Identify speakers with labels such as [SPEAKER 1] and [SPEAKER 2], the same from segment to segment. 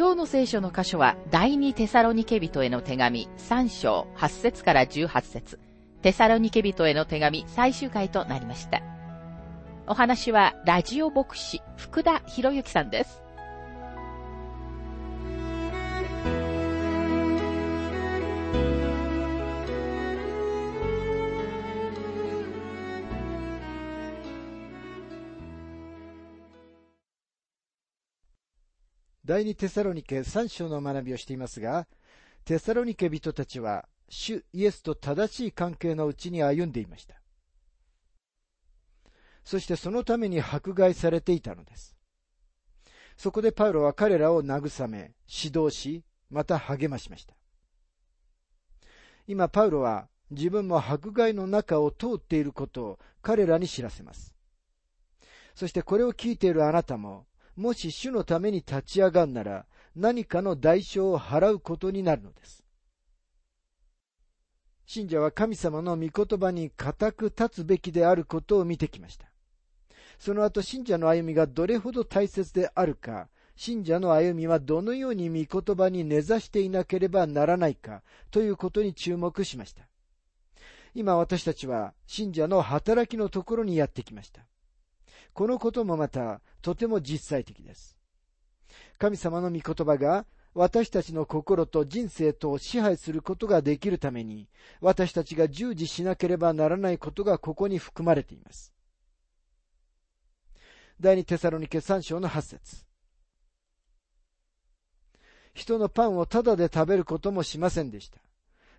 [SPEAKER 1] 今日の聖書の箇所は、第二テサロニケ人への手紙3章8節から18節テサロニケ人への手紙最終回となりました。お話は、ラジオ牧師、福田博之さんです。
[SPEAKER 2] 第二テサロニケ3章の学びをしていますが、テサロニケ人たちは、主イエスと正しい関係のうちに歩んでいました。そしてそのために迫害されていたのです。そこでパウロは彼らを慰め、指導し、また励ましました。今、パウロは自分も迫害の中を通っていることを彼らに知らせます。そしてこれを聞いているあなたも、もし主のために立ち上がるなら、何かの代償を払うことになるのです。信者は神様の御言葉に固く立つべきであることを見てきました。その後、信者の歩みがどれほど大切であるか、信者の歩みはどのように御言葉に根ざしていなければならないかということに注目しました。今私たちは信者の働きのところにやってきました。このこともまたとても実際的です。神様の御言葉が私たちの心と人生とを支配することができるために、私たちが従事しなければならないことがここに含まれています。第二テサロニケ3章の8節人のパンをただで食べることもしませんでした。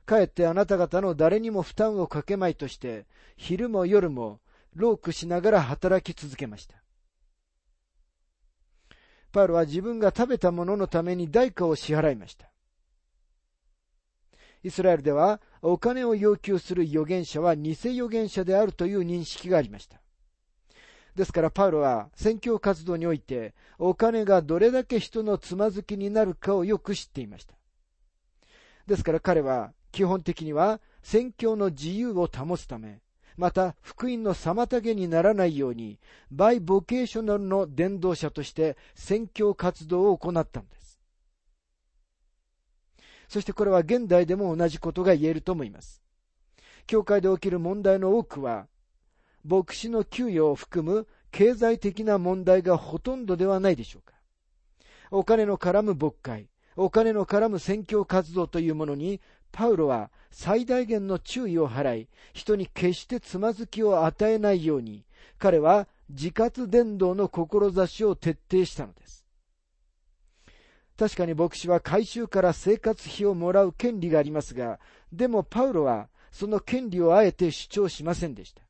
[SPEAKER 2] かえってあなた方の誰にも負担をかけまいとして、昼も夜もロークしながら働き続けました。パウロは自分が食べたもののために代価を支払いました。イスラエルではお金を要求する預言者は偽預言者であるという認識がありました。ですからパウロは宣教活動においてお金がどれだけ人のつまずきになるかをよく知っていました。ですから彼は基本的には宣教の自由を保つため、また福音の妨げにならないように、バイボケーショナルの伝道者として宣教活動を行ったのです。そしてこれは現代でも同じことが言えると思います。教会で起きる問題の多くは、牧師の給与を含む経済的な問題がほとんどではないでしょうか。お金の絡む牧会、お金の絡む宣教活動というものにパウロは最大限の注意を払い、人に決してつまずきを与えないように、彼は自活伝道の志を徹底したのです。確かに牧師は回収から生活費をもらう権利がありますが、でもパウロはその権利をあえて主張しませんでした。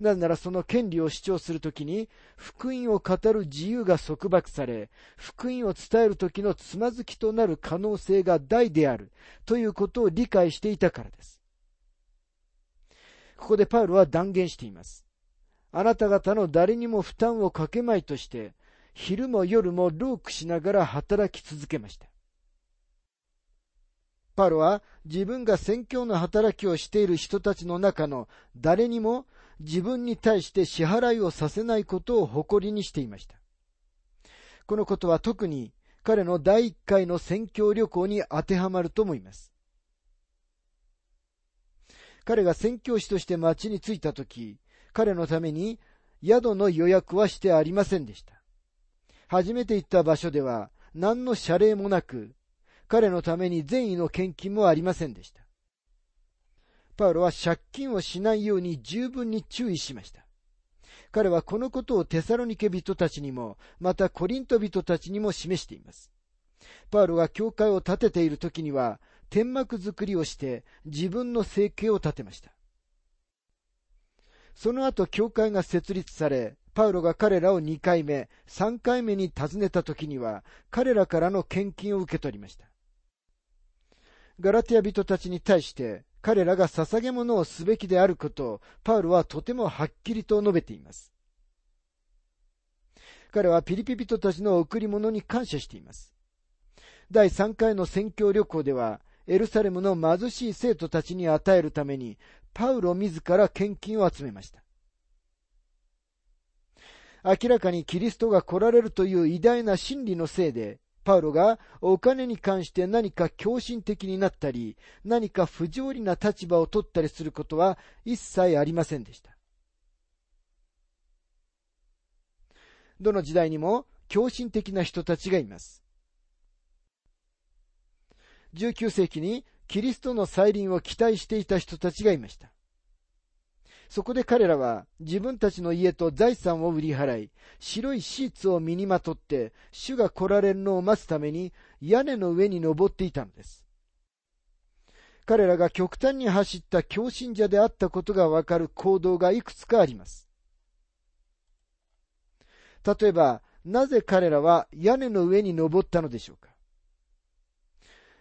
[SPEAKER 2] なぜならその権利を主張するときに、福音を語る自由が束縛され、福音を伝えるときのつまずきとなる可能性が大である、ということを理解していたからです。ここでパウロは断言しています。あなた方の誰にも負担をかけまいとして、昼も夜もロークしながら働き続けました。パウロは自分が宣教の働きをしている人たちの中の誰にも自分に対して支払いをさせないことを誇りにしていました。このことは特に彼の第一回の宣教旅行に当てはまると思います。彼が宣教師として町に着いたとき、彼のために宿の予約はしてありませんでした。初めて行った場所では何の謝礼もなく、彼のために善意の献金もありませんでした。パウロは借金をしないように十分に注意しました。彼はこのことをテサロニケ人たちにも、またコリント人たちにも示しています。パウロが教会を建てている時には、天幕作りをして自分の生計を立てました。その後教会が設立され、パウロが彼らを2回目、3回目に訪ねた時には、彼らからの献金を受け取りました。ガラティア人たちに対して、彼らが捧げ物をすべきであることを、パウロはとてもはっきりと述べています。彼はピリピ人たちの贈り物に感謝しています。第3回の宣教旅行では、エルサレムの貧しい生徒たちに与えるために、パウロ自ら献金を集めました。明らかにキリストが来られるという偉大な真理のせいで、パウロがお金に関して何か狂信的になったり、何か不条理な立場を取ったりすることは一切ありませんでした。どの時代にも狂信的な人たちがいます。19世紀にキリストの再臨を期待していた人たちがいました。そこで彼らは自分たちの家と財産を売り払い、白いシーツを身にまとって、主が来られるのを待つために屋根の上に登っていたのです。彼らが極端に走った狂信者であったことがわかる行動がいくつかあります。例えば、なぜ彼らは屋根の上に登ったのでしょうか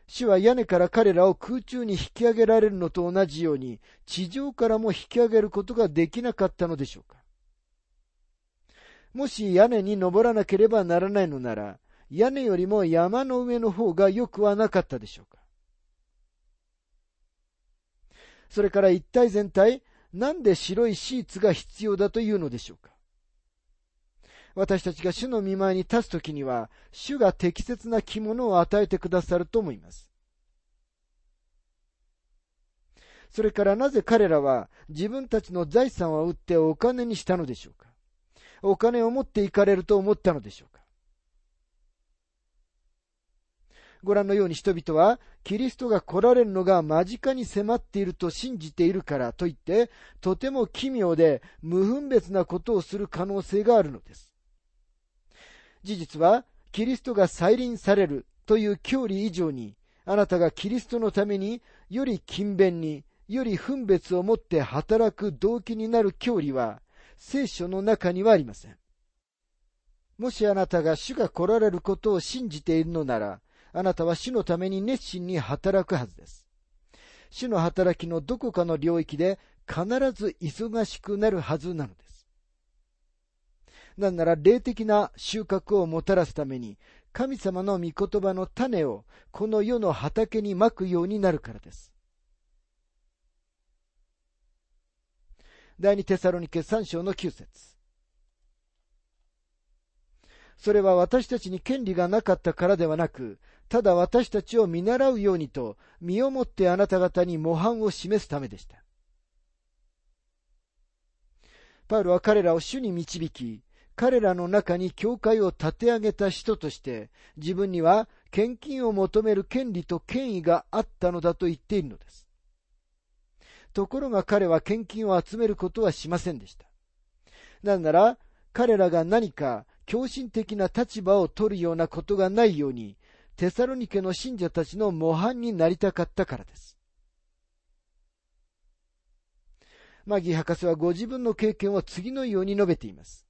[SPEAKER 2] 主は屋根から彼らを空中に引き上げられるのと同じように、地上からも引き上げることができなかったのでしょうか。もし屋根に登らなければならないのなら、屋根よりも山の上の方が良くはなかったでしょうか。それから一体全体、なんで白いシーツが必要だというのでしょうか。私たちが主の見舞いに立つときには、主が適切な着物を与えてくださると思います。それからなぜ彼らは自分たちの財産を売ってお金にしたのでしょうか？お金を持っていかれると思ったのでしょうか？ご覧のように人々は、キリストが来られるのが間近に迫っていると信じているからといって、とても奇妙で無分別なことをする可能性があるのです。事実は、キリストが再臨されるという教理以上に、あなたがキリストのためにより勤勉に、より分別を持って働く動機になる教理は、聖書の中にはありません。もしあなたが主が来られることを信じているのなら、あなたは主のために熱心に働くはずです。主の働きのどこかの領域で必ず忙しくなるはずなのです。なんなら霊的な収穫をもたらすために、神様の御言葉の種をこの世の畑にまくようになるからです。第二テサロニケ三章の九節それは私たちに権利がなかったからではなく、ただ私たちを見習うようにと、身をもってあなた方に模範を示すためでした。パウロは彼らを主に導き、彼らの中に教会を立て上げた人として、自分には献金を求める権利と権威があったのだと言っているのです。ところが彼は献金を集めることはしませんでした。なぜなら、彼らが何か狂信的な立場を取るようなことがないように、テサロニケの信者たちの模範になりたかったからです。マギー博士はご自分の経験を次のように述べています。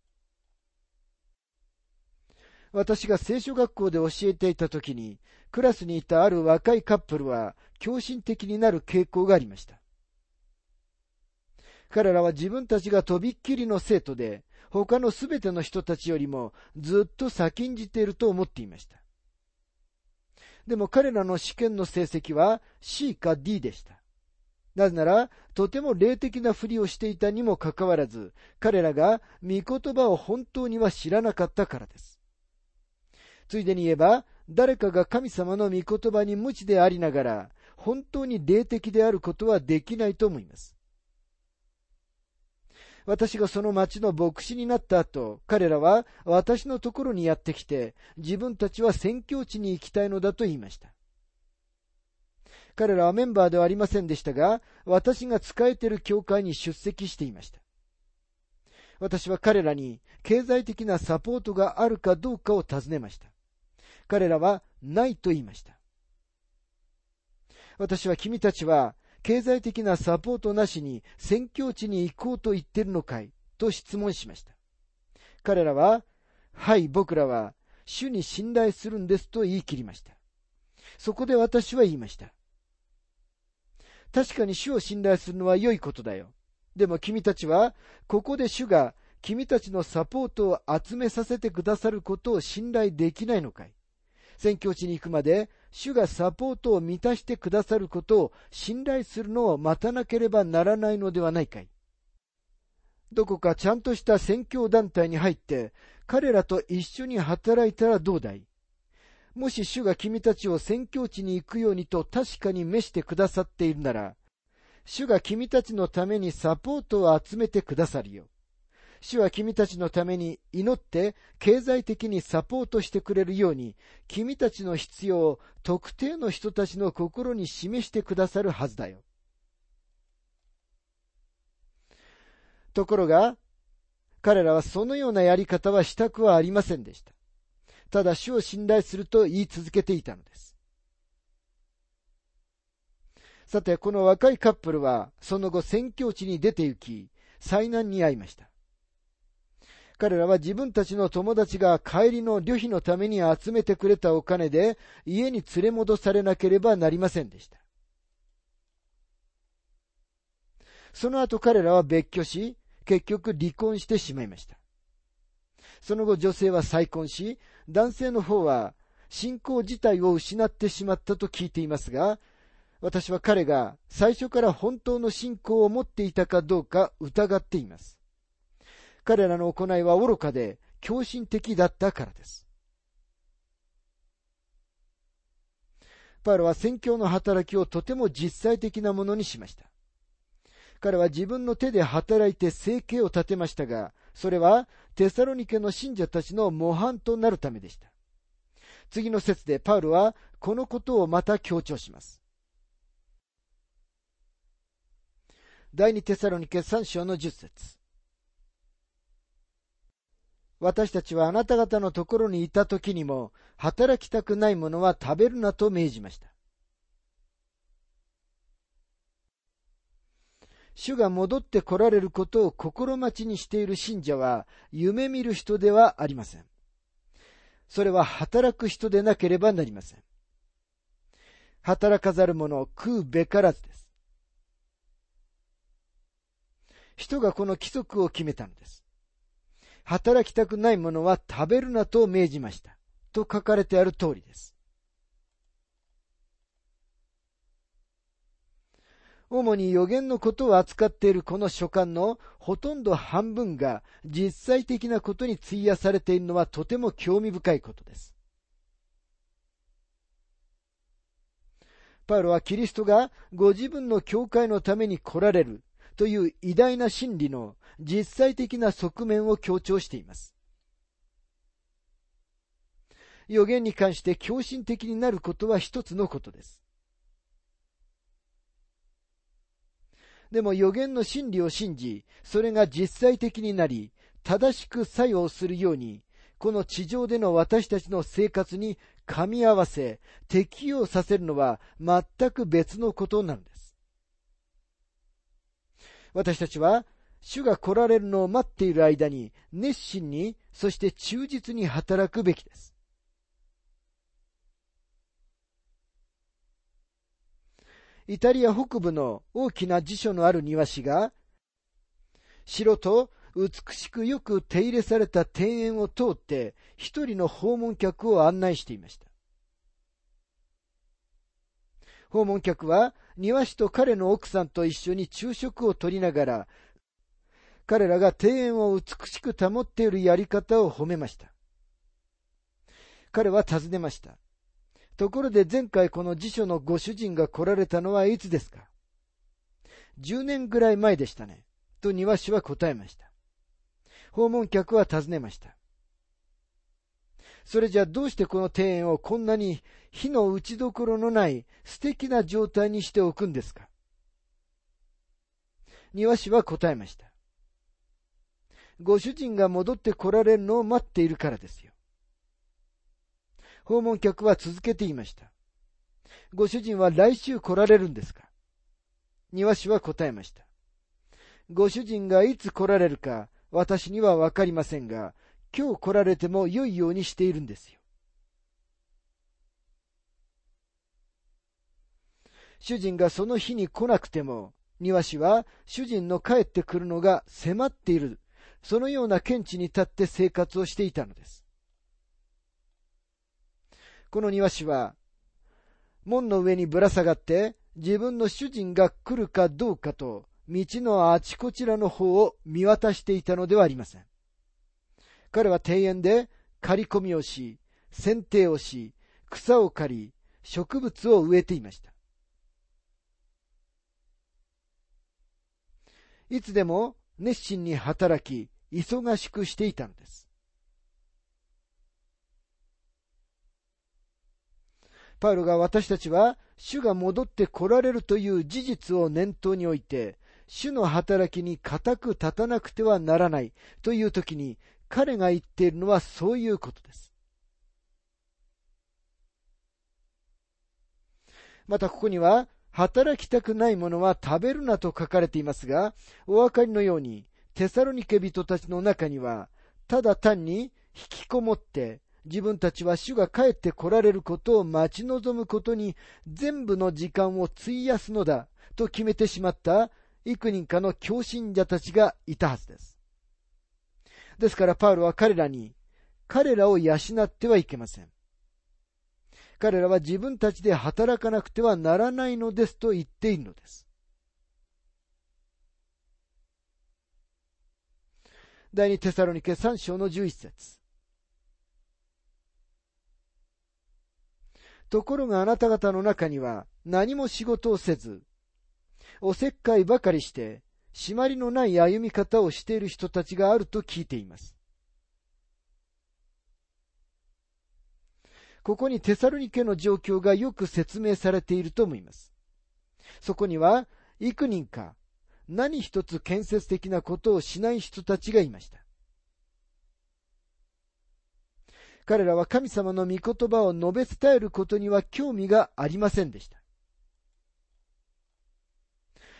[SPEAKER 2] 私が聖書学校で教えていた時に、クラスにいたある若いカップルは狂信的になる傾向がありました。彼らは自分たちがとびっきりの生徒で、他のすべての人たちよりもずっと先んじていると思っていました。でも彼らの試験の成績は C か D でした。なぜなら、とても霊的なふりをしていたにもかかわらず、彼らが御言葉を本当には知らなかったからです。ついでに言えば、誰かが神様の御言葉に無知でありながら、本当に霊的であることはできないと思います。私がその町の牧師になった後、彼らは私のところにやってきて、自分たちは宣教地に行きたいのだと言いました。彼らはメンバーではありませんでしたが、私が仕えている教会に出席していました。私は彼らに経済的なサポートがあるかどうかを尋ねました。彼らはないと言いました。私は君たちは経済的なサポートなしに宣教地に行こうと言ってるのかいと質問しました。彼らは、はい、僕らは主に信頼するんですと言い切りました。そこで私は言いました。確かに主を信頼するのは良いことだよ。でも君たちは、ここで主が君たちのサポートを集めさせてくださることを信頼できないのかい宣教地に行くまで、主がサポートを満たしてくださることを信頼するのを待たなければならないのではないかいどこかちゃんとした宣教団体に入って、彼らと一緒に働いたらどうだいもし主が君たちを宣教地に行くようにと確かに召してくださっているなら、主が君たちのためにサポートを集めてくださるよ。主は君たちのために祈って経済的にサポートしてくれるように、君たちの必要を特定の人たちの心に示してくださるはずだよ。ところが、彼らはそのようなやり方はしたくはありませんでした。ただ主を信頼すると言い続けていたのです。さて、この若いカップルは、その後宣教地に出て行き、災難に遭いました。彼らは自分たちの友達が帰りの旅費のために集めてくれたお金で家に連れ戻されなければなりませんでした。その後彼らは別居し、結局離婚してしまいました。その後女性は再婚し、男性の方は信仰自体を失ってしまったと聞いていますが、私は彼が最初から本当の信仰を持っていたかどうか疑っています。彼らの行いは愚かで狂信的だったからです。パウロは宣教の働きをとても実際的なものにしました。彼は自分の手で働いて生計を立てましたが、それはテサロニケの信者たちの模範となるためでした。次の説でパウルはこのことをまた強調します。第二テサロニケ3章の10節私たちはあなた方のところにいた時にも働きたくないものは食べるなと命じました。主が戻って来られることを心待ちにしている信者は夢見る人ではありません。それは働く人でなければなりません。働かざる者を食うべからずです。人がこの規則を決めたのです。働きたくない者は食べるなと命じました。と書かれてある通りです。主に予言のことを扱っているこの書簡のほとんど半分が実際的なことに費やされているのはとても興味深いことです。パウロはキリストがご自分の教会のために来られるという偉大な真理の実際的な側面を強調しています。予言に関して狂信的になることは一つのことです。でも予言の真理を信じ、それが実際的になり、正しく作用するように、この地上での私たちの生活に噛み合わせ、適用させるのは全く別のことなんです。私たちは、主が来られるのを待っている間に、熱心に、そして忠実に働くべきです。イタリア北部の大きな辞書のある庭師が、城と美しくよく手入れされた庭園を通って一人の訪問客を案内していました。訪問客は庭師と彼の奥さんと一緒に昼食をとりながら、彼らが庭園を美しく保っているやり方を褒めました。彼は尋ねました。ところで前回この辞書のご主人が来られたのはいつですか ?10 年ぐらい前でしたね。と庭師は答えました。訪問客は尋ねました。それじゃどうしてこの庭園をこんなに火の打ちどころのない素敵な状態にしておくんですか？庭師は答えました。ご主人が戻って来られるのを待っているからですよ。訪問客は続けていました。ご主人は来週来られるんですか？庭師は答えました。ご主人がいつ来られるか私にはわかりませんが、今日来られても良いようにしているんですよ。主人がその日に来なくても、庭師は主人の帰ってくるのが迫っている、そのような見地に立って生活をしていたのです。この庭師は、門の上にぶら下がって自分の主人が来るかどうかと道のあちこちらの方を見渡していたのではありません。彼は庭園で刈り込みをし、剪定をし、草を刈り、植物を植えていました。いつでも熱心に働き、忙しくしていたのです。パウロが私たちは主が戻って来られるという事実を念頭に置いて、主の働きに固く立たなくてはならないという時に、彼が言っているのはそういうことです。またここには、働きたくないものは食べるなと書かれていますが、お分かりのように、テサロニケ人たちの中には、ただ単に引きこもって、自分たちは主が帰って来られることを待ち望むことに全部の時間を費やすのだと決めてしまった幾人かの教信者たちがいたはずです。ですからパウロは彼らに、彼らを養ってはいけません。彼らは自分たちで働かなくてはならないのですと言っているのです。第二テサロニケ三章の十一節ところがあなた方の中には何も仕事をせず、おせっかいばかりして、締まりのない歩み方をしている人たちがあると聞いています。ここにテサロニケの状況がよく説明されていると思います。そこには、幾人か、何一つ建設的なことをしない人たちがいました。彼らは神様の御言葉を述べ伝えることには興味がありませんでした。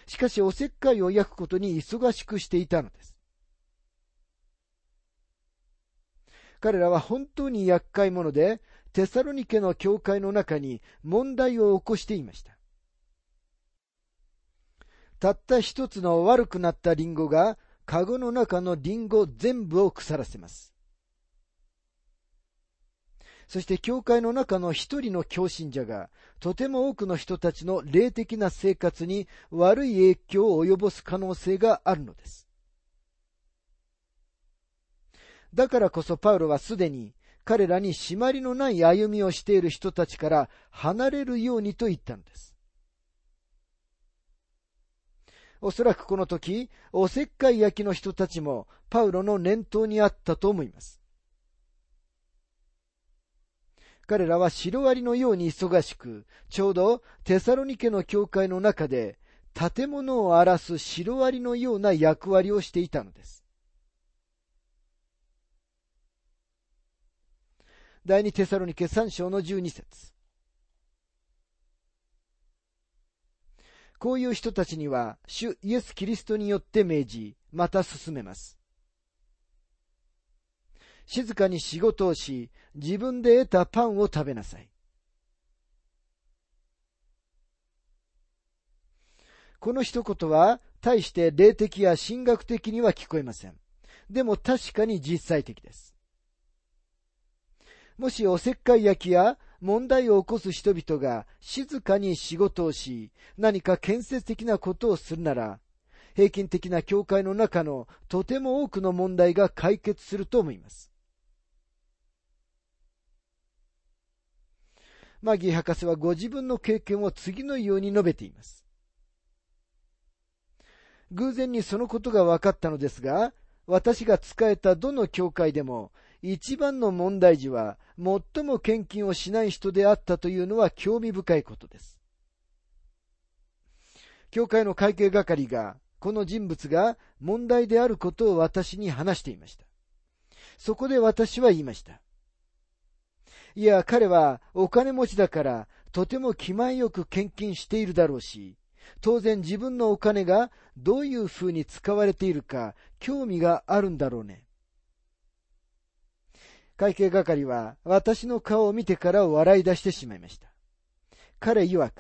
[SPEAKER 2] しかし、おせっかいを焼くことに忙しくしていたのです。彼らは本当に厄介者で、テサロニケの教会の中に問題を起こしていました。たった一つの悪くなったリンゴが、カゴの中のリンゴ全部を腐らせます。そして教会の中の一人の教信者が、とても多くの人たちの霊的な生活に悪い影響を及ぼす可能性があるのです。だからこそパウロはすでに彼らに締まりのない歩みをしている人たちから離れるようにと言ったのです。おそらくこの時、おせっかい焼きの人たちもパウロの念頭にあったと思います。彼らはシロアリのように忙しく、ちょうどテサロニケの教会の中で建物を荒らすシロアリのような役割をしていたのです。第二テサロニケ三章の十二節こういう人たちには、主イエス・キリストによって命じ、また進めます。静かに仕事をし、自分で得たパンを食べなさい。この一言は、大して霊的や神学的には聞こえません。でも確かに実際的です。もしおせっかい焼きや問題を起こす人々が静かに仕事をし、何か建設的なことをするなら、平均的な教会の中のとても多くの問題が解決すると思います。マギー博士はご自分の経験を次のように述べています。偶然にそのことが分かったのですが、私が仕えたどの教会でも、一番の問題児は、最も献金をしない人であったというのは興味深いことです。教会の会計係が、この人物が問題であることを私に話していました。そこで私は言いました。いや、彼はお金持ちだから、とても気前よく献金しているだろうし、当然自分のお金がどういうふうに使われているか興味があるんだろうね。会計係は私の顔を見てから笑い出してしまいました。彼曰く、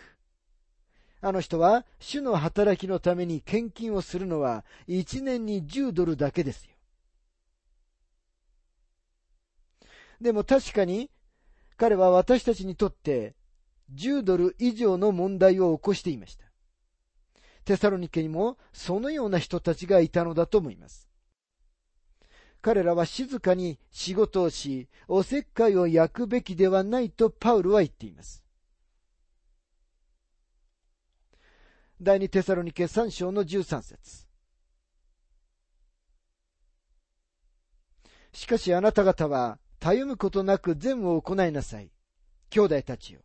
[SPEAKER 2] あの人は主の働きのために献金をするのは1年に10ドルだけですよ。でも確かに彼は私たちにとって10ドル以上の問題を起こしていました。テサロニケにもそのような人たちがいたのだと思います。彼らは静かに仕事をし、おせっかいを焼くべきではないとパウルは言っています。第二テサロニケ3章の13節しかしあなた方は、たゆむことなく善を行いなさい。兄弟たちよ。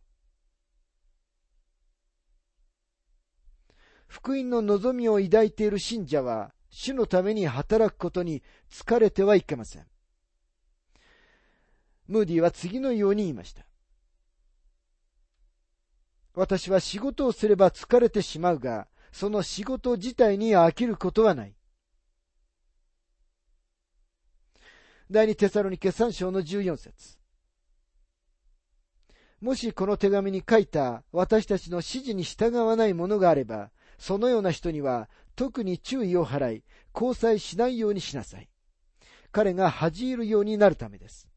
[SPEAKER 2] 福音の望みを抱いている信者は、主のために働くことに疲れてはいけません。ムーディは次のように言いました。私は仕事をすれば疲れてしまうが、その仕事自体に飽きることはない。第二テサロニケ3章の14節もしこの手紙に書いた私たちの指示に従わないものがあれば、そのような人には特に注意を払い、交際しないようにしなさい。彼が恥じるようになるためです。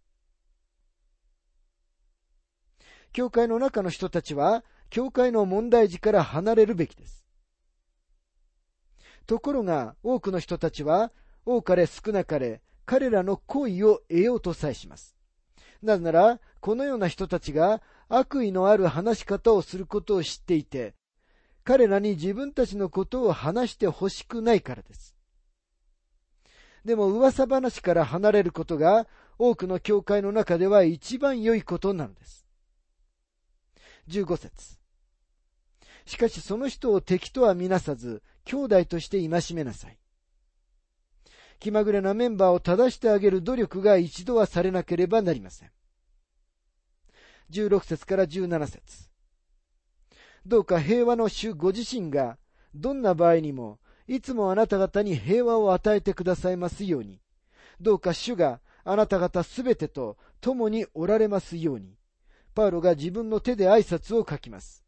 [SPEAKER 2] 教会の中の人たちは、教会の問題児から離れるべきです。ところが、多くの人たちは、多かれ少なかれ、彼らの行為を得ようとさえします。なぜなら、このような人たちが悪意のある話し方をすることを知っていて、彼らに自分たちのことを話してほしくないからです。でも噂話から離れることが多くの教会の中では一番良いことなのです。15節しかしその人を敵とはみなさず、兄弟として戒めなさい。気まぐれなメンバーを正してあげる努力が一度はされなければなりません。16節から17節どうか平和の主ご自身が、どんな場合にも、いつもあなた方に平和を与えてくださいますように、どうか主があなた方すべてと共におられますように、パウロが自分の手で挨拶を書きます。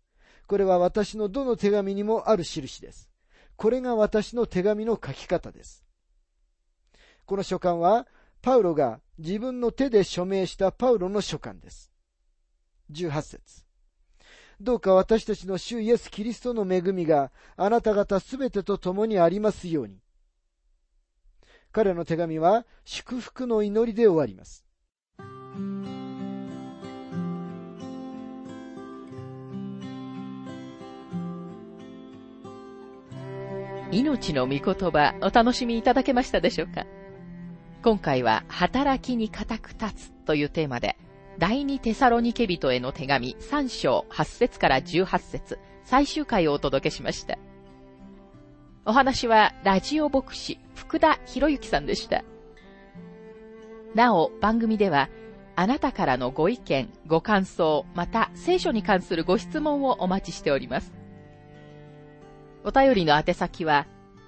[SPEAKER 2] これは私のどの手紙にもある印です。これが私の手紙の書き方です。この書簡は、パウロが自分の手で署名したパウロの書簡です。18節どうか私たちの主イエス・キリストの恵みがあなた方すべてと共にありますように。彼の手紙は祝福の祈りで終わります。
[SPEAKER 1] 命の御言葉お楽しみいただけましたでしょうか？今回は働きに固く立つというテーマで第二テサロニケ人への手紙3章8節から18節最終回をお届けしました。お話はラジオ牧師福田博之さんでした。なお、番組では、あなたからのご意見、ご感想、また聖書に関するご質問をお待ちしております。お便りの宛先は、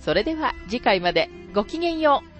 [SPEAKER 1] それでは次回までごきげんよう。